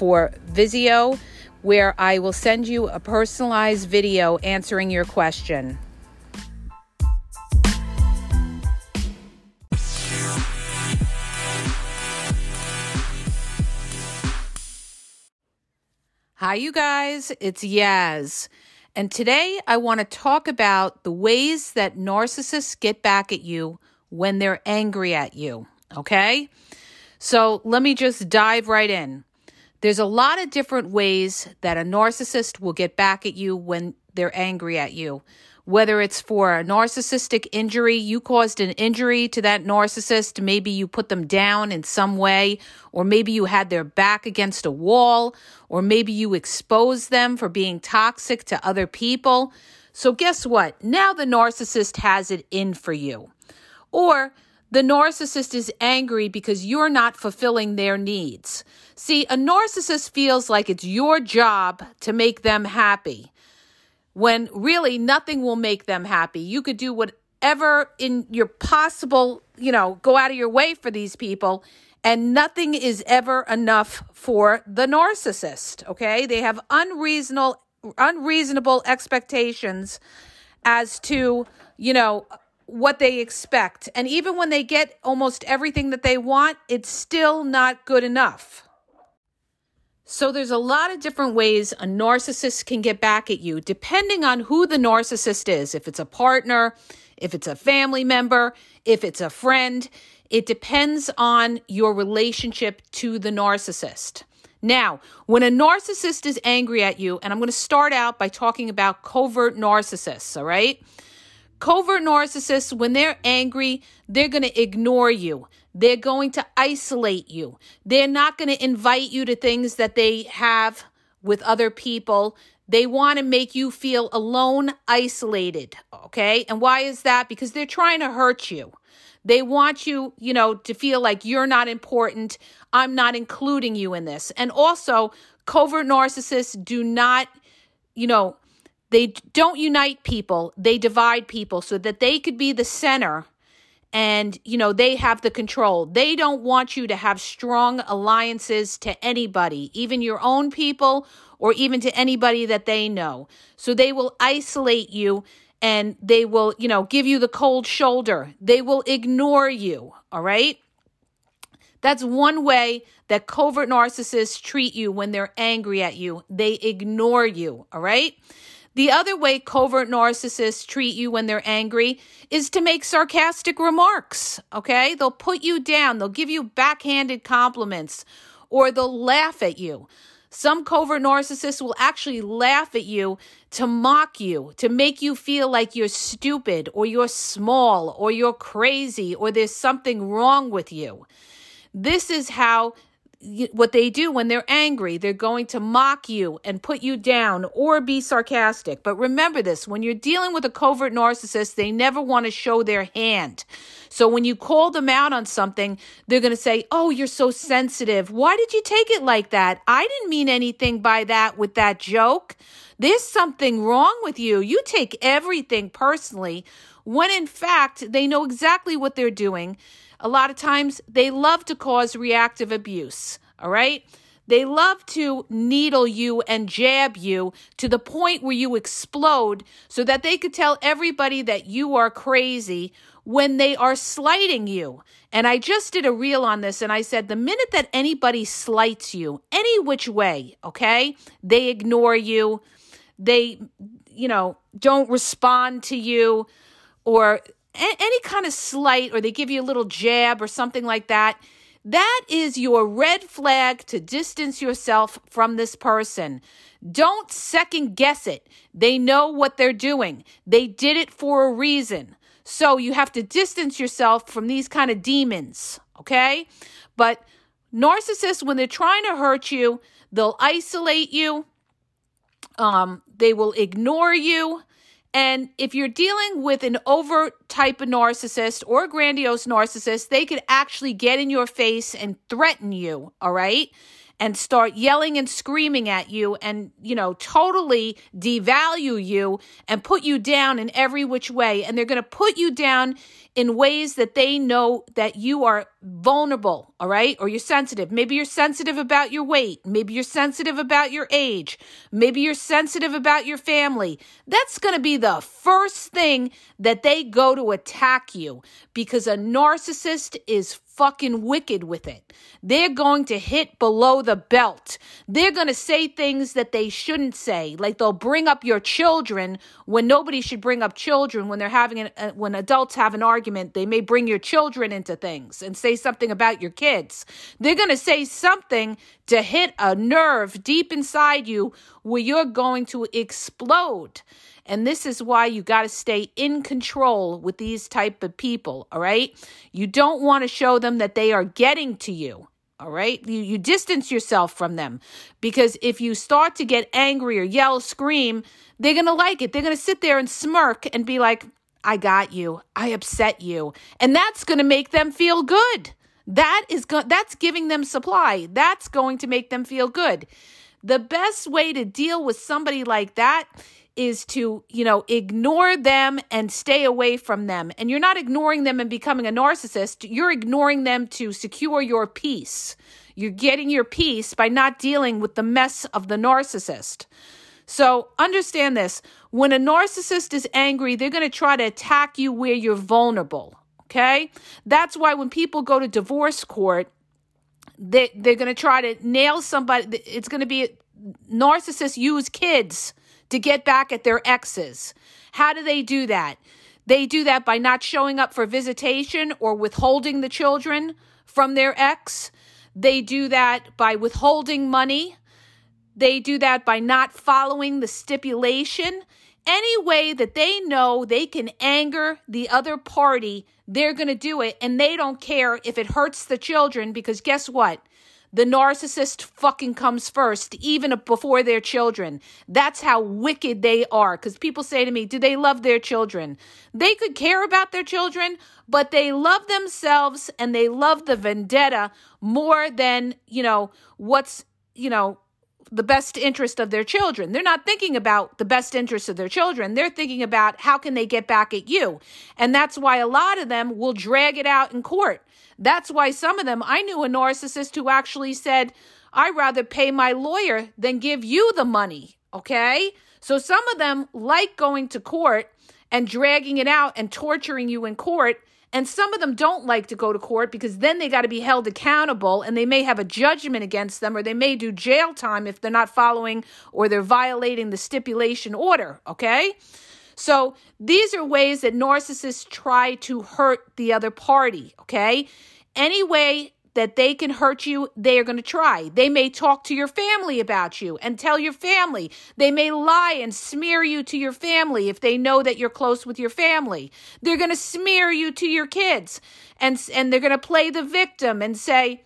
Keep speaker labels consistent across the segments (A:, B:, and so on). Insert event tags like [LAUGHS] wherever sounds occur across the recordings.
A: for Wisio where I will send you a personalized video answering your question. Hi, you guys. It's Yaz. And today I want to talk about the ways that narcissists get back at you when they're angry at you. Okay? So let me just dive right in. There's a lot of different ways that a narcissist will get back at you when they're angry at you whether it's for a narcissistic injury, you caused an injury to that narcissist, maybe you put them down in some way, or maybe you had their back against a wall, or maybe you exposed them for being toxic to other people. So, guess what? Now the narcissist has it in for you. Or the narcissist is angry because you're not fulfilling their needs. See, a narcissist feels like it's your job to make them happy when really nothing will make them happy. You could do whatever in your possible, you know, go out of your way for these people, and nothing is ever enough for the narcissist. Okay. They have unreasonable, unreasonable expectations as to, you know, what they expect. And even when they get almost everything that they want, it's still not good enough. So there's a lot of different ways a narcissist can get back at you depending on who the narcissist is. If it's a partner, if it's a family member, if it's a friend, it depends on your relationship to the narcissist. Now, when a narcissist is angry at you, and I'm going to start out by talking about covert narcissists, all right? Covert narcissists, when they're angry, they're going to ignore you. They're going to isolate you. They're not going to invite you to things that they have with other people. They want to make you feel alone, isolated. Okay. And why is that? Because they're trying to hurt you. They want you, you know, to feel like you're not important. I'm not including you in this. And also, covert narcissists do not, you know, they don't unite people, they divide people so that they could be the center and you know they have the control. They don't want you to have strong alliances to anybody even your own people or even to anybody that they know. So they will isolate you and they will you know give you the cold shoulder. They will ignore you all right? That's one way that covert narcissists treat you when they're angry at you. They ignore you all right the other way covert narcissists treat you when they're angry is to make sarcastic remarks, okay? They'll put you down, they'll give you backhanded compliments, or they'll laugh at you. Some covert narcissists will actually laugh at you to mock you, to make you feel like you're stupid or you're small or you're crazy or there's something wrong with you. This is how what they do when they're angry. They're going to mock you and put you down or be sarcastic. But remember this when you're dealing with a covert narcissist, they never want to show their hand. So when you call them out on something, they're going to say, Oh, you're so sensitive. Why did you take it like that? I didn't mean anything by that with that joke. There's something wrong with you. You take everything personally when in fact they know exactly what they're doing a lot of times they love to cause reactive abuse, all right? They love to needle you and jab you to the point where you explode so that they could tell everybody that you are crazy when they are slighting you. And I just did a reel on this and I said the minute that anybody slights you, any which way, okay, they ignore you, they, you know, don't respond to you, or any kind of slight or they give you a little jab or something like that, that is your red flag to distance yourself from this person. Don't second guess it. They know what they're doing, they did it for a reason. So you have to distance yourself from these kind of demons, okay? But Narcissists, when they're trying to hurt you, they'll isolate you, um, they will ignore you. And if you're dealing with an overt type of narcissist or a grandiose narcissist, they could actually get in your face and threaten you, all right? and start yelling and screaming at you and, you know, totally devalue you and put you down in every which way. And they're going to put you down in ways that they know that you are vulnerable, all right? Or you're sensitive. Maybe you're sensitive about your weight. Maybe you're sensitive about your age. Maybe you're sensitive about your family. That's going to be the first thing that they go to attack you because a narcissist is fucking wicked with it. They're going to hit below the belt. They're going to say things that they shouldn't say. Like they'll bring up your children when nobody should bring up children when they're having an, uh, when adults have an argument. They may bring your children into things and say something about your kids. They're going to say something to hit a nerve deep inside you where you're going to explode. And this is why you got to stay in control with these type of people, all right? You don't want to show them that they are getting to you. All right. You, you distance yourself from them because if you start to get angry or yell, scream, they're going to like it. They're going to sit there and smirk and be like, I got you. I upset you. And that's going to make them feel good. That is go- that's giving them supply. That's going to make them feel good. The best way to deal with somebody like that is to, you know, ignore them and stay away from them. And you're not ignoring them and becoming a narcissist, you're ignoring them to secure your peace. You're getting your peace by not dealing with the mess of the narcissist. So understand this when a narcissist is angry, they're going to try to attack you where you're vulnerable. Okay? That's why when people go to divorce court, they, they're going to try to nail somebody. It's going to be narcissists use kids to get back at their exes. How do they do that? They do that by not showing up for visitation or withholding the children from their ex. They do that by withholding money. They do that by not following the stipulation. Any way that they know they can anger the other party, they're going to do it. And they don't care if it hurts the children because guess what? The narcissist fucking comes first, even before their children. That's how wicked they are. Because people say to me, Do they love their children? They could care about their children, but they love themselves and they love the vendetta more than, you know, what's, you know, the best interest of their children. They're not thinking about the best interest of their children. They're thinking about how can they get back at you. And that's why a lot of them will drag it out in court. That's why some of them, I knew a narcissist who actually said, I'd rather pay my lawyer than give you the money. Okay. So some of them like going to court and dragging it out and torturing you in court and some of them don't like to go to court because then they got to be held accountable and they may have a judgment against them or they may do jail time if they're not following or they're violating the stipulation order. Okay. So these are ways that narcissists try to hurt the other party. Okay. Any way that they can hurt you, they are going to try. They may talk to your family about you and tell your family. They may lie and smear you to your family if they know that you're close with your family. They're going to smear you to your kids and and they're going to play the victim and say,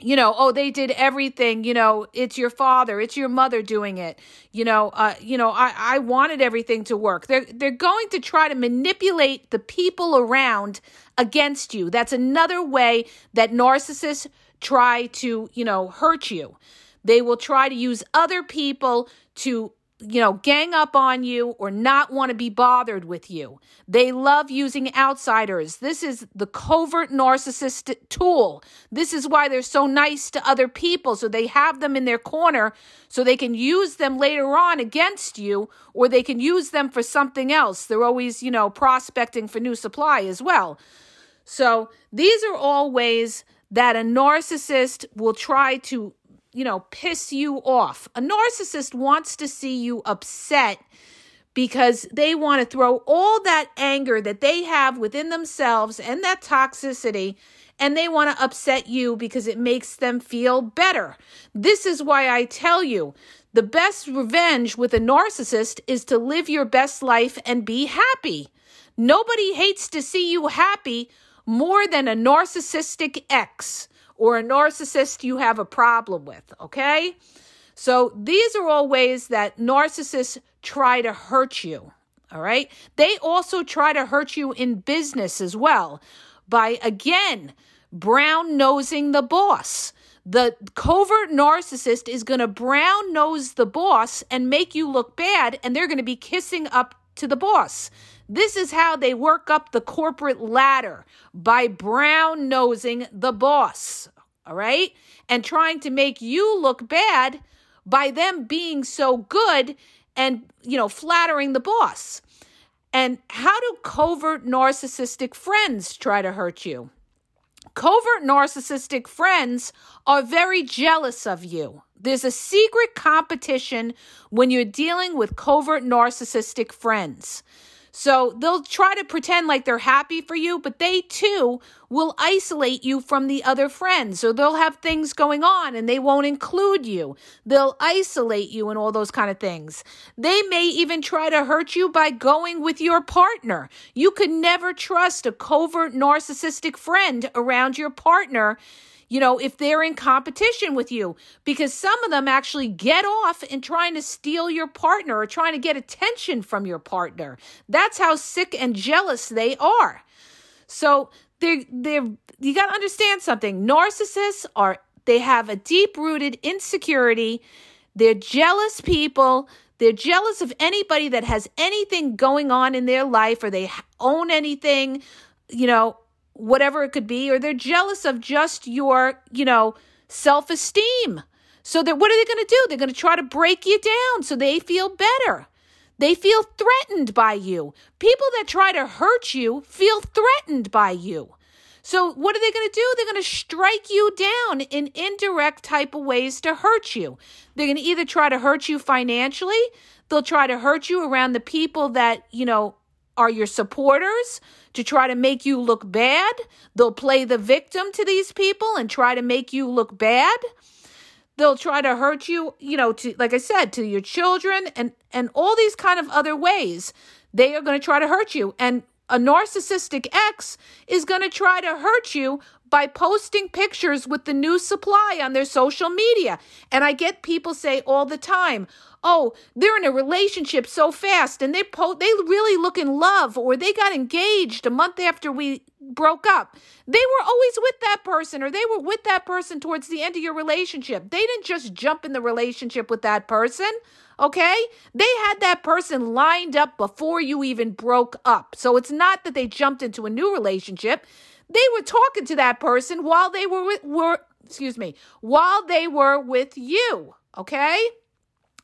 A: you know, oh, they did everything. You know, it's your father, it's your mother doing it. You know, uh, you know, I, I wanted everything to work. They're they're going to try to manipulate the people around against you. That's another way that narcissists try to, you know, hurt you. They will try to use other people to you know, gang up on you or not want to be bothered with you. They love using outsiders. This is the covert narcissist tool. This is why they're so nice to other people. So they have them in their corner so they can use them later on against you or they can use them for something else. They're always, you know, prospecting for new supply as well. So these are all ways that a narcissist will try to you know, piss you off. A narcissist wants to see you upset because they want to throw all that anger that they have within themselves and that toxicity and they want to upset you because it makes them feel better. This is why I tell you the best revenge with a narcissist is to live your best life and be happy. Nobody hates to see you happy more than a narcissistic ex or a narcissist you have a problem with, okay? So these are all ways that narcissists try to hurt you, all right? They also try to hurt you in business as well by, again, brown nosing the boss. The covert narcissist is going to brown nose the boss and make you look bad, and they're going to be kissing up to the boss. This is how they work up the corporate ladder by brown nosing the boss, all right? And trying to make you look bad by them being so good and, you know, flattering the boss. And how do covert narcissistic friends try to hurt you? Covert narcissistic friends are very jealous of you. There's a secret competition when you're dealing with covert narcissistic friends. So they'll try to pretend like they're happy for you, but they too will isolate you from the other friends. So they'll have things going on and they won't include you. They'll isolate you and all those kind of things. They may even try to hurt you by going with your partner. You could never trust a covert narcissistic friend around your partner you know, if they're in competition with you, because some of them actually get off in trying to steal your partner or trying to get attention from your partner. That's how sick and jealous they are. So they're, they're, you got to understand something. Narcissists are, they have a deep rooted insecurity. They're jealous people. They're jealous of anybody that has anything going on in their life or they own anything, you know, whatever it could be, or they're jealous of just your, you know, self esteem. So that what are they going to do? They're going to try to break you down so they feel better. They feel threatened by you. People that try to hurt you feel threatened by you. So what are they going to do? They're going to strike you down in indirect type of ways to hurt you. They're going to either try to hurt you financially, they'll try to hurt you around the people that, you know, are your supporters to try to make you look bad. They'll play the victim to these people and try to make you look bad. They'll try to hurt you, you know, to like I said, to your children and and all these kind of other ways. They are going to try to hurt you and a narcissistic ex is going to try to hurt you by posting pictures with the new supply on their social media. And I get people say all the time, "Oh, they're in a relationship so fast and they po- they really look in love or they got engaged a month after we broke up." They were always with that person or they were with that person towards the end of your relationship. They didn't just jump in the relationship with that person. Okay? They had that person lined up before you even broke up. So it's not that they jumped into a new relationship. They were talking to that person while they were with, were excuse me, while they were with you, okay?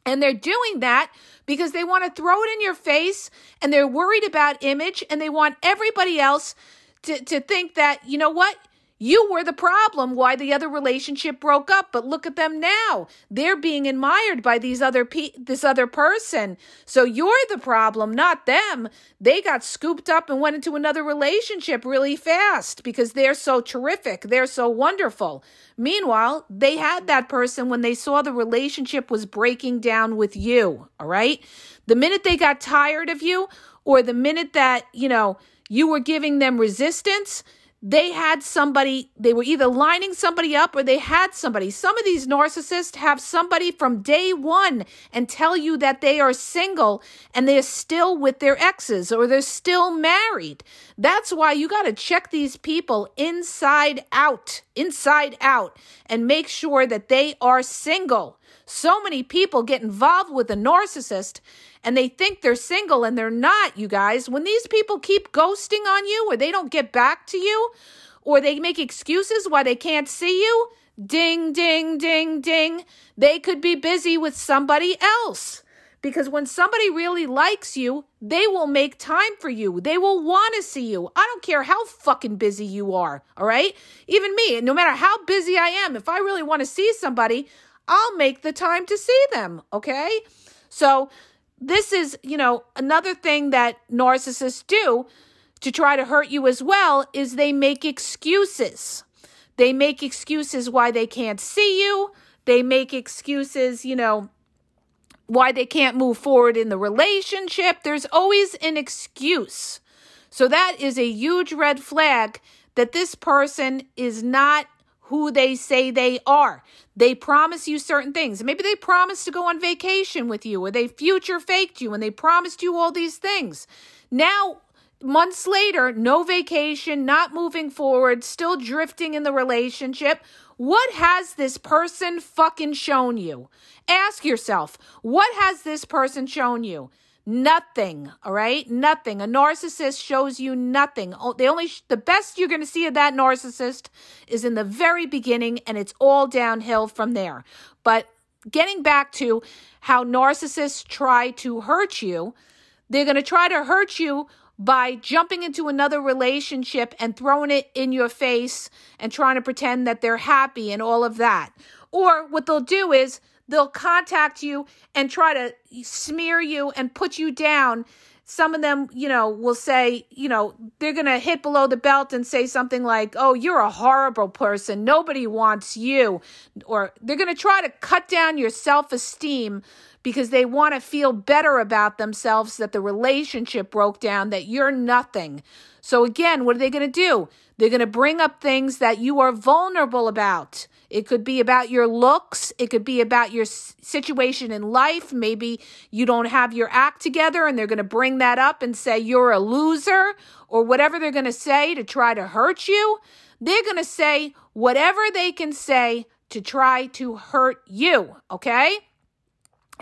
A: And they're doing that because they want to throw it in your face and they're worried about image and they want everybody else to, to think that, you know what? You were the problem why the other relationship broke up, but look at them now. They're being admired by these other pe- this other person. So you're the problem, not them. They got scooped up and went into another relationship really fast because they're so terrific. They're so wonderful. Meanwhile, they had that person when they saw the relationship was breaking down with you, all right? The minute they got tired of you or the minute that, you know, you were giving them resistance, they had somebody, they were either lining somebody up or they had somebody. Some of these narcissists have somebody from day one and tell you that they are single and they're still with their exes or they're still married. That's why you got to check these people inside out, inside out, and make sure that they are single. So many people get involved with a narcissist and they think they're single and they're not, you guys. When these people keep ghosting on you or they don't get back to you or they make excuses why they can't see you, ding, ding, ding, ding, they could be busy with somebody else. Because when somebody really likes you, they will make time for you. They will want to see you. I don't care how fucking busy you are, all right? Even me, no matter how busy I am, if I really want to see somebody, I'll make the time to see them, okay? So, this is, you know, another thing that narcissists do to try to hurt you as well is they make excuses. They make excuses why they can't see you. They make excuses, you know, why they can't move forward in the relationship. There's always an excuse. So that is a huge red flag that this person is not who they say they are. They promise you certain things. Maybe they promised to go on vacation with you or they future faked you and they promised you all these things. Now, months later, no vacation, not moving forward, still drifting in the relationship. What has this person fucking shown you? Ask yourself, what has this person shown you? Nothing, all right? Nothing. A narcissist shows you nothing. Oh, the only the best you're going to see of that narcissist is in the very beginning and it's all downhill from there. But getting back to how narcissists try to hurt you, they're going to try to hurt you by jumping into another relationship and throwing it in your face and trying to pretend that they're happy and all of that. Or what they'll do is they'll contact you and try to smear you and put you down. Some of them, you know, will say, you know, they're going to hit below the belt and say something like, oh, you're a horrible person. Nobody wants you. Or they're going to try to cut down your self esteem because they want to feel better about themselves that the relationship broke down, that you're nothing. So, again, what are they going to do? They're going to bring up things that you are vulnerable about. It could be about your looks. It could be about your situation in life. Maybe you don't have your act together and they're going to bring that up and say you're a loser or whatever they're going to say to try to hurt you. They're going to say whatever they can say to try to hurt you. Okay.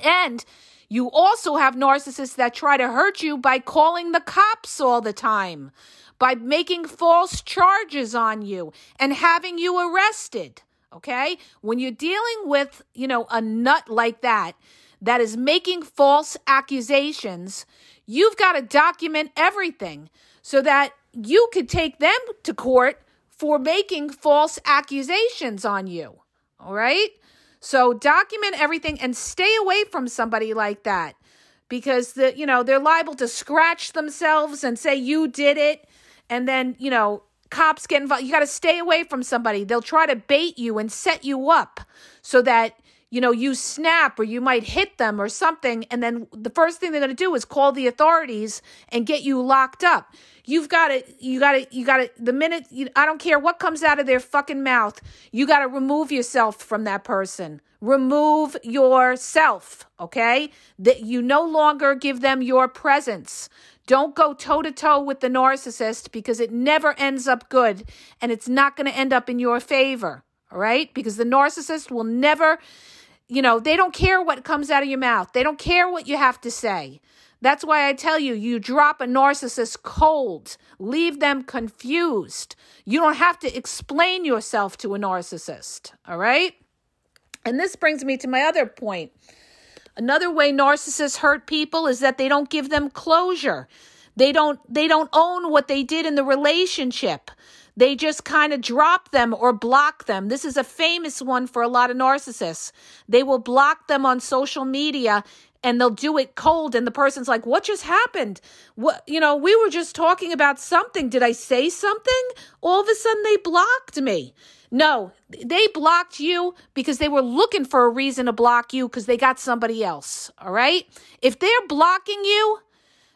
A: And you also have narcissists that try to hurt you by calling the cops all the time, by making false charges on you and having you arrested. Okay? When you're dealing with, you know, a nut like that, that is making false accusations, you've got to document everything so that you could take them to court for making false accusations on you. All right? So document everything and stay away from somebody like that because the you know they're liable to scratch themselves and say you did it and then you know cops get involved you got to stay away from somebody they'll try to bait you and set you up so that you know you snap or you might hit them or something and then the first thing they're going to do is call the authorities and get you locked up You've got to, you got to, you got to, the minute, you, I don't care what comes out of their fucking mouth, you got to remove yourself from that person. Remove yourself, okay? That you no longer give them your presence. Don't go toe to toe with the narcissist because it never ends up good and it's not going to end up in your favor, all right? Because the narcissist will never, you know, they don't care what comes out of your mouth, they don't care what you have to say. That's why I tell you, you drop a narcissist cold, leave them confused. You don't have to explain yourself to a narcissist, all right? And this brings me to my other point. Another way narcissists hurt people is that they don't give them closure. They don't they don't own what they did in the relationship. They just kind of drop them or block them. This is a famous one for a lot of narcissists. They will block them on social media and they'll do it cold and the person's like what just happened? What you know we were just talking about something. Did i say something? All of a sudden they blocked me. No they blocked you because they were looking for a reason to block you because they got somebody else all right? If they're blocking you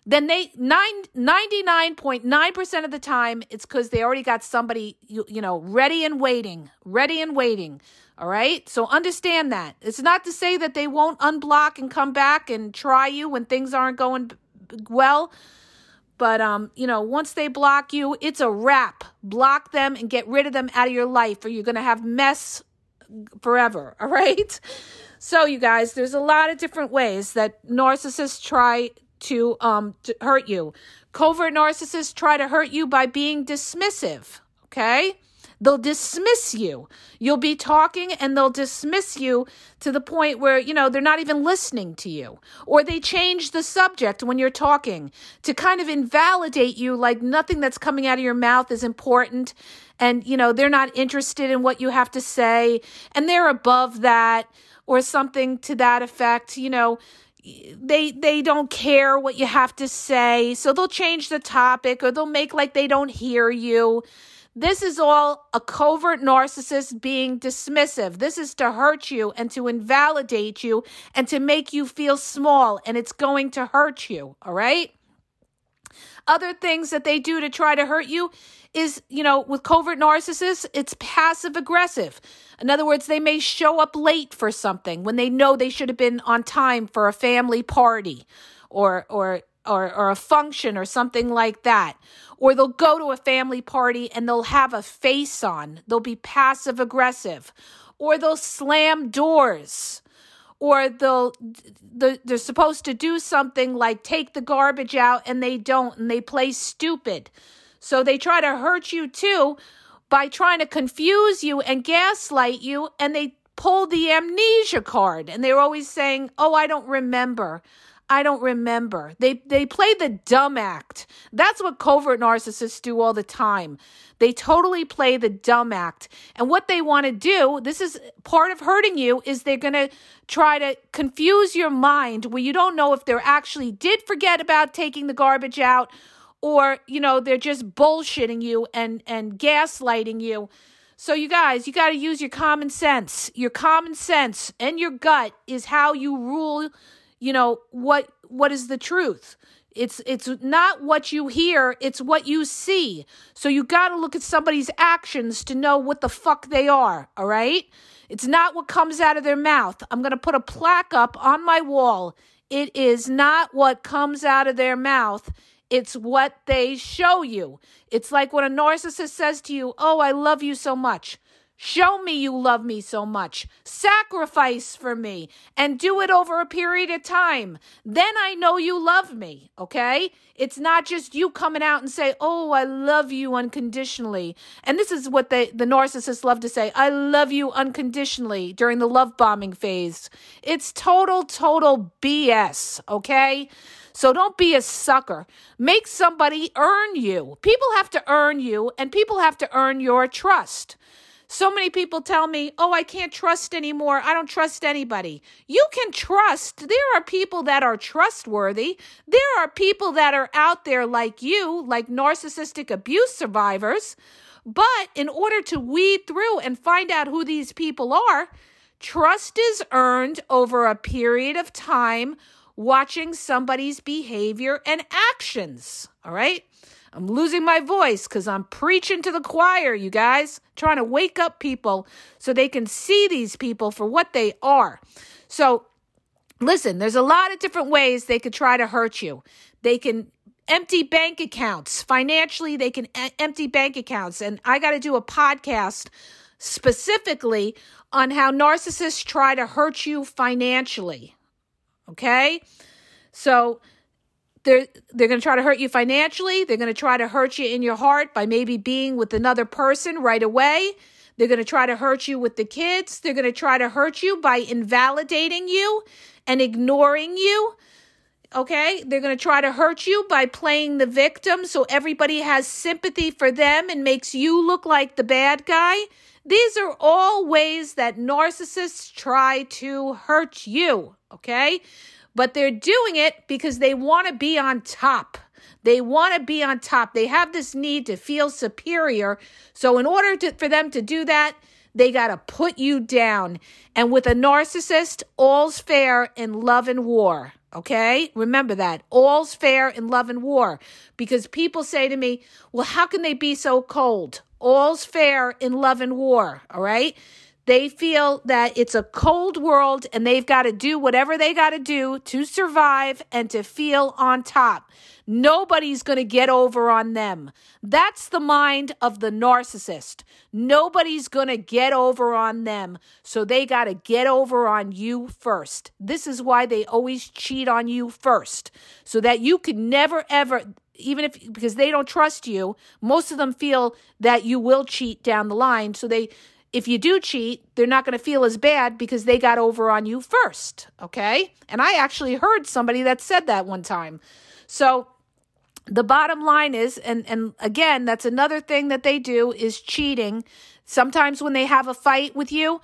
A: then they nine, 99.9% of the time it's because they already got somebody you, you know ready and waiting ready and waiting all right. So understand that. It's not to say that they won't unblock and come back and try you when things aren't going well. But um, you know, once they block you, it's a wrap. Block them and get rid of them out of your life, or you're gonna have mess forever. [LAUGHS] All right. So you guys, there's a lot of different ways that narcissists try to um to hurt you. Covert narcissists try to hurt you by being dismissive. Okay. They'll dismiss you. You'll be talking and they'll dismiss you to the point where, you know, they're not even listening to you. Or they change the subject when you're talking to kind of invalidate you like nothing that's coming out of your mouth is important. And, you know, they're not interested in what you have to say and they're above that or something to that effect. You know, they they don't care what you have to say so they'll change the topic or they'll make like they don't hear you this is all a covert narcissist being dismissive. This is to hurt you and to invalidate you and to make you feel small, and it's going to hurt you, all right? Other things that they do to try to hurt you is, you know, with covert narcissists, it's passive aggressive. In other words, they may show up late for something when they know they should have been on time for a family party or or or, or a function or something like that. Or they'll go to a family party and they'll have a face on. They'll be passive aggressive. Or they'll slam doors. Or they'll they're supposed to do something like take the garbage out and they don't and they play stupid. So they try to hurt you too by trying to confuse you and gaslight you and they pull the amnesia card and they're always saying, "Oh, I don't remember." I don't remember. They they play the dumb act. That's what covert narcissists do all the time. They totally play the dumb act. And what they want to do, this is part of hurting you, is they're going to try to confuse your mind where you don't know if they actually did forget about taking the garbage out or, you know, they're just bullshitting you and and gaslighting you. So you guys, you got to use your common sense. Your common sense and your gut is how you rule you know what what is the truth? It's it's not what you hear it's what you see. So you got to look at somebody's actions to know what the fuck they are all right? It's not what comes out of their mouth. I'm going to put a plaque up on my wall. It is not what comes out of their mouth. It's what they show you. It's like when a narcissist says to you oh i love you so much Show me you love me so much. Sacrifice for me and do it over a period of time. Then I know you love me, okay? It's not just you coming out and say, "Oh, I love you unconditionally." And this is what the the narcissists love to say, "I love you unconditionally" during the love bombing phase. It's total total BS, okay? So don't be a sucker. Make somebody earn you. People have to earn you and people have to earn your trust. So many people tell me, oh, I can't trust anymore. I don't trust anybody. You can trust. There are people that are trustworthy. There are people that are out there like you, like narcissistic abuse survivors. But in order to weed through and find out who these people are, trust is earned over a period of time watching somebody's behavior and actions. All right. I'm losing my voice because I'm preaching to the choir, you guys, trying to wake up people so they can see these people for what they are. So, listen, there's a lot of different ways they could try to hurt you. They can empty bank accounts. Financially, they can empty bank accounts. And I got to do a podcast specifically on how narcissists try to hurt you financially. Okay? So, they're they're going to try to hurt you financially. They're going to try to hurt you in your heart by maybe being with another person right away. They're going to try to hurt you with the kids. They're going to try to hurt you by invalidating you and ignoring you. Okay? They're going to try to hurt you by playing the victim so everybody has sympathy for them and makes you look like the bad guy. These are all ways that narcissists try to hurt you. Okay but they're doing it because they want to be on top. They want to be on top. They have this need to feel superior. So, in order to, for them to do that, they got to put you down. And with a narcissist, all's fair in love and war. Okay? Remember that. All's fair in love and war. Because people say to me, well, how can they be so cold? All's fair in love and war. All right? They feel that it's a cold world and they've got to do whatever they got to do to survive and to feel on top. Nobody's going to get over on them. That's the mind of the narcissist. Nobody's going to get over on them. So they got to get over on you first. This is why they always cheat on you first, so that you can never, ever, even if because they don't trust you, most of them feel that you will cheat down the line. So they if you do cheat, they're not going to feel as bad because they got over on you first. Okay. And I actually heard somebody that said that one time. So the bottom line is, and, and again, that's another thing that they do is cheating. Sometimes when they have a fight with you,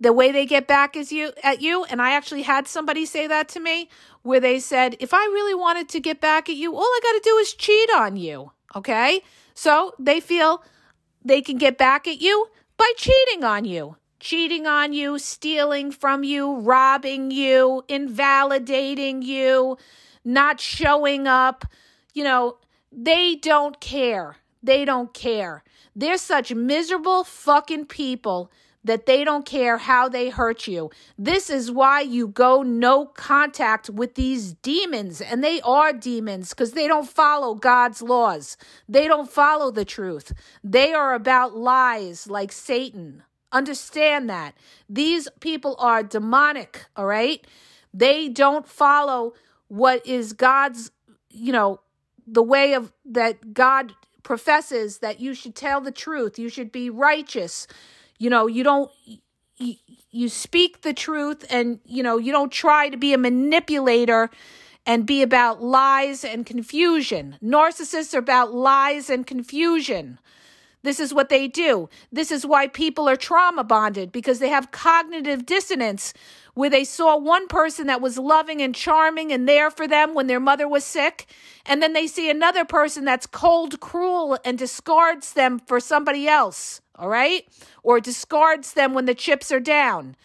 A: the way they get back is you at you and i actually had somebody say that to me where they said if i really wanted to get back at you all i got to do is cheat on you okay so they feel they can get back at you by cheating on you. Cheating on you, stealing from you, robbing you, invalidating you, not showing up, you know, They don't care. They don't care. They're such miserable fucking people that they don't care how they hurt you. This is why you go no contact with these demons. And they are demons because they don't follow God's laws, they don't follow the truth. They are about lies like Satan. Understand that. These people are demonic, all right? They don't follow what is God's, you know, the way of that God professes that you should tell the truth, you should be righteous. You know, you don't you, you speak the truth and you know, you don't try to be a manipulator and be about lies and confusion. Narcissists are about lies and confusion. This is what they do. This is why people are trauma bonded because they have cognitive dissonance where they saw one person that was loving and charming and there for them when their mother was sick. And then they see another person that's cold, cruel, and discards them for somebody else. All right? Or discards them when the chips are down.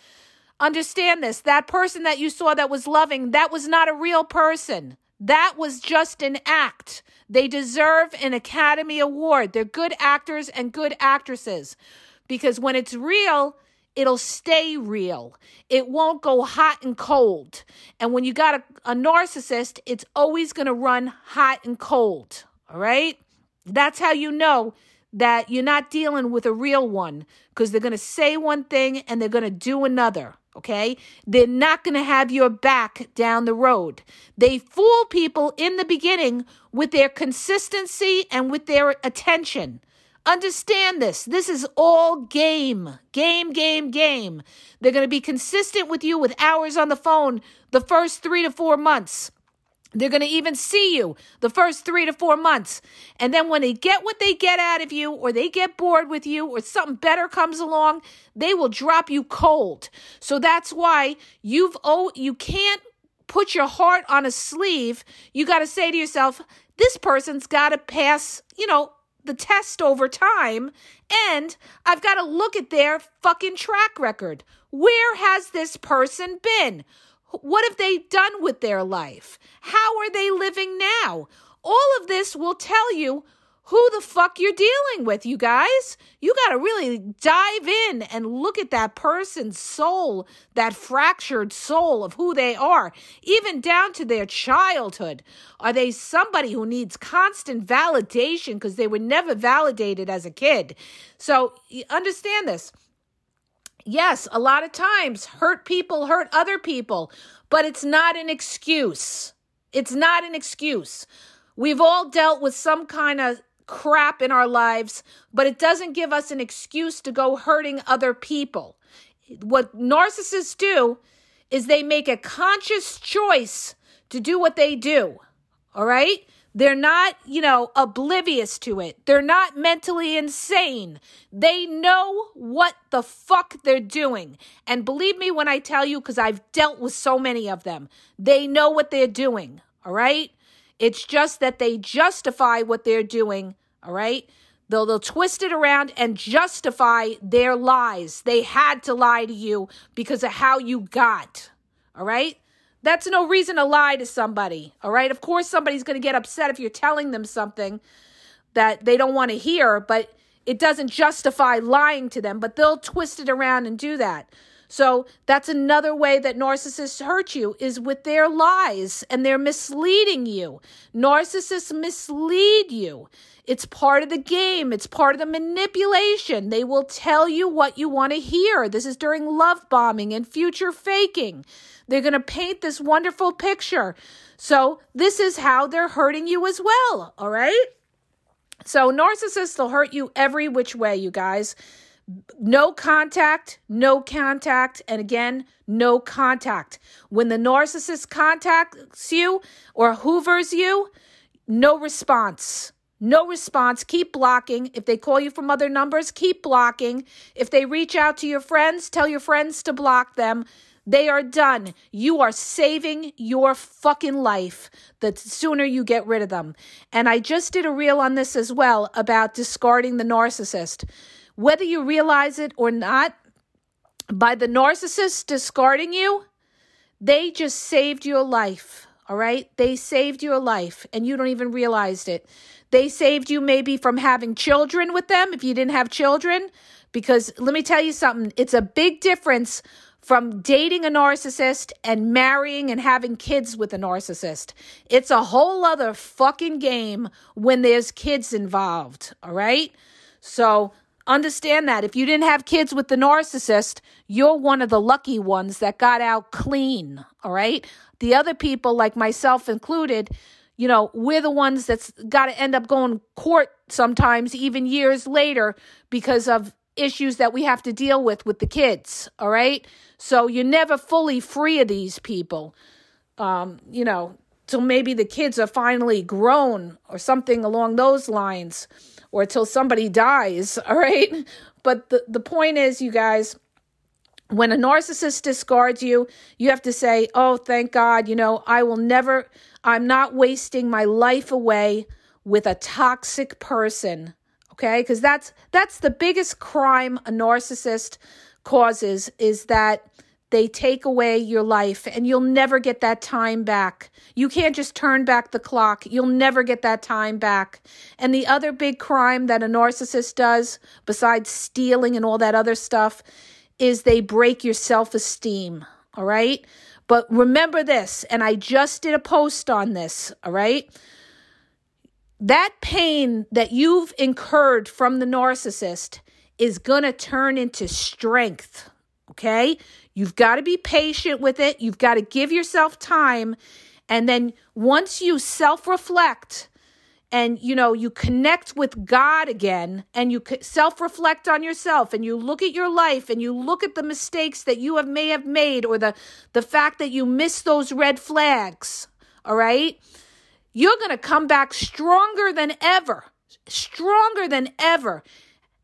A: Understand this that person that you saw that was loving, that was not a real person. That was just an act. They deserve an Academy Award. They're good actors and good actresses because when it's real, it'll stay real. It won't go hot and cold. And when you got a, a narcissist, it's always going to run hot and cold. All right? That's how you know that you're not dealing with a real one because they're going to say one thing and they're going to do another. Okay? They're not going to have your back down the road. They fool people in the beginning with their consistency and with their attention. Understand this. This is all game. Game, game, game. They're going to be consistent with you with hours on the phone the first three to four months. They're going to even see you the first three to four months. And then when they get what they get out of you, or they get bored with you, or something better comes along, they will drop you cold. So that's why you've, oh, you can't put your heart on a sleeve. You got to say to yourself, this person's got to pass, you know, the test over time and I've got to look at their fucking track record. Where has this person been? What have they done with their life? How are they living now? All of this will tell you who the fuck you're dealing with, you guys. You got to really dive in and look at that person's soul, that fractured soul of who they are, even down to their childhood. Are they somebody who needs constant validation because they were never validated as a kid? So understand this. Yes, a lot of times hurt people hurt other people, but it's not an excuse. It's not an excuse. We've all dealt with some kind of crap in our lives, but it doesn't give us an excuse to go hurting other people. What narcissists do is they make a conscious choice to do what they do. All right? They're not, you know, oblivious to it. They're not mentally insane. They know what the fuck they're doing. And believe me when I tell you, because I've dealt with so many of them, they know what they're doing. All right? It's just that they justify what they're doing, all right? They'll, they'll twist it around and justify their lies. They had to lie to you because of how you got, all right? That's no reason to lie to somebody, all right? Of course, somebody's going to get upset if you're telling them something that they don't want to hear, but it doesn't justify lying to them, but they'll twist it around and do that. So that's another way that narcissists hurt you is with their lies and they're misleading you. Narcissists mislead you. It's part of the game. It's part of the manipulation. They will tell you what you want to hear. This is during love bombing and future faking. They're going to paint this wonderful picture. So this is how they're hurting you as well. All right. So narcissists will hurt you every which way, you guys no contact, no contact, and again, no contact. When the narcissist contacts you or hoovers you, no response. No response. Keep blocking. If they call you from other numbers, keep blocking. If they reach out to your friends, tell your friends to block them. They are done. You are saving your fucking life the sooner you get rid of them. And I just did a reel on this as well about discarding the narcissist whether you realize it or not, by the narcissist discarding you, they just saved your life. All right? They saved your life and you don't even realize it. They saved you maybe from having children with them if you didn't have children. Because let me tell you something, it's a big difference from dating a narcissist and marrying and having kids with a narcissist. It's a whole other fucking game when there's kids involved. All right? So understand that if you didn't have kids with the narcissist, you're one of the lucky ones that got out clean. All right? The other people, like myself included, you know, we're the ones that's got to end up going court sometimes, even years later, because of issues that we have to deal with with the kids. All right. So you're never fully free of these people, um, you know, till maybe the kids are finally grown or something along those lines, or till somebody dies. [LAUGHS] All right. But the, the point is, you guys, when a narcissist discards you, you have to say, Oh, thank God, you know, I will never, I'm not wasting my life away with a toxic person. Okay? Because that's that's the biggest crime a narcissist causes is that they take away your life and you'll never get that time back. You can't just turn back the clock. You'll never get that time back. And the other big crime that a narcissist does, besides stealing and all that other stuff, is they break your self esteem. All right. But remember this, and I just did a post on this. All right. That pain that you've incurred from the narcissist is going to turn into strength. Okay. You've got to be patient with it. You've got to give yourself time. And then once you self reflect, and you know you connect with God again and you self-reflect on yourself and you look at your life and you look at the mistakes that you have may have made or the the fact that you missed those red flags all right you're going to come back stronger than ever stronger than ever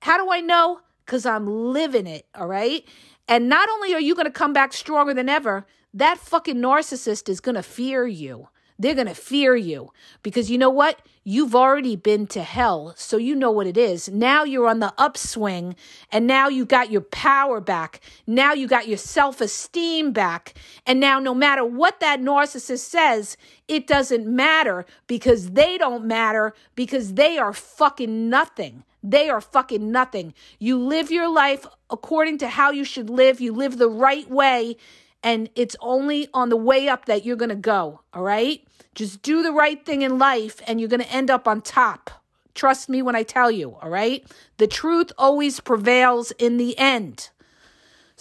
A: how do I know cuz I'm living it all right and not only are you going to come back stronger than ever that fucking narcissist is going to fear you they're going to fear you because you know what? You've already been to hell, so you know what it is. Now you're on the upswing and now you got your power back. Now you got your self esteem back. And now, no matter what that narcissist says, it doesn't matter because they don't matter because they are fucking nothing. They are fucking nothing. You live your life according to how you should live, you live the right way and it's only on the way up that you're going to go, all right? Just do the right thing in life and you're going to end up on top. Trust me when I tell you, all right? The truth always prevails in the end.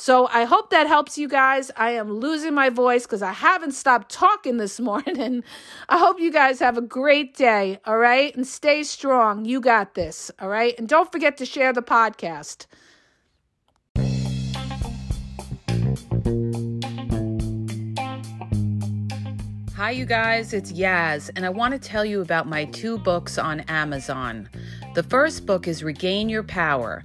A: So I hope that helps you guys. I am losing my voice because I haven't stopped talking this [LAUGHS] morning. I hope you guys have a great day, all right? And stay strong. You got this, all right? And don't forget to share the podcast. Hi, you guys, it's Yaz, and I want to tell you about my two books on Amazon. The first book is Regain Your Power.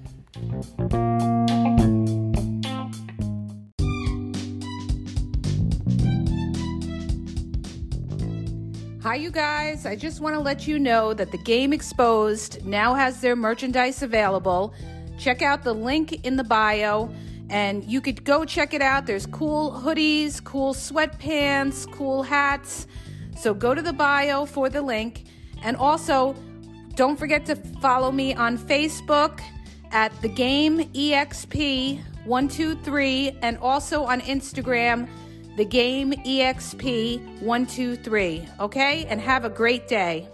A: Hi, you guys. I just want to let you know that the Game Exposed now has their merchandise available. Check out the link in the bio and you could go check it out. There's cool hoodies, cool sweatpants, cool hats. So go to the bio for the link. And also, don't forget to follow me on Facebook at the game exp123 and also on Instagram the game exp123 okay? And have a great day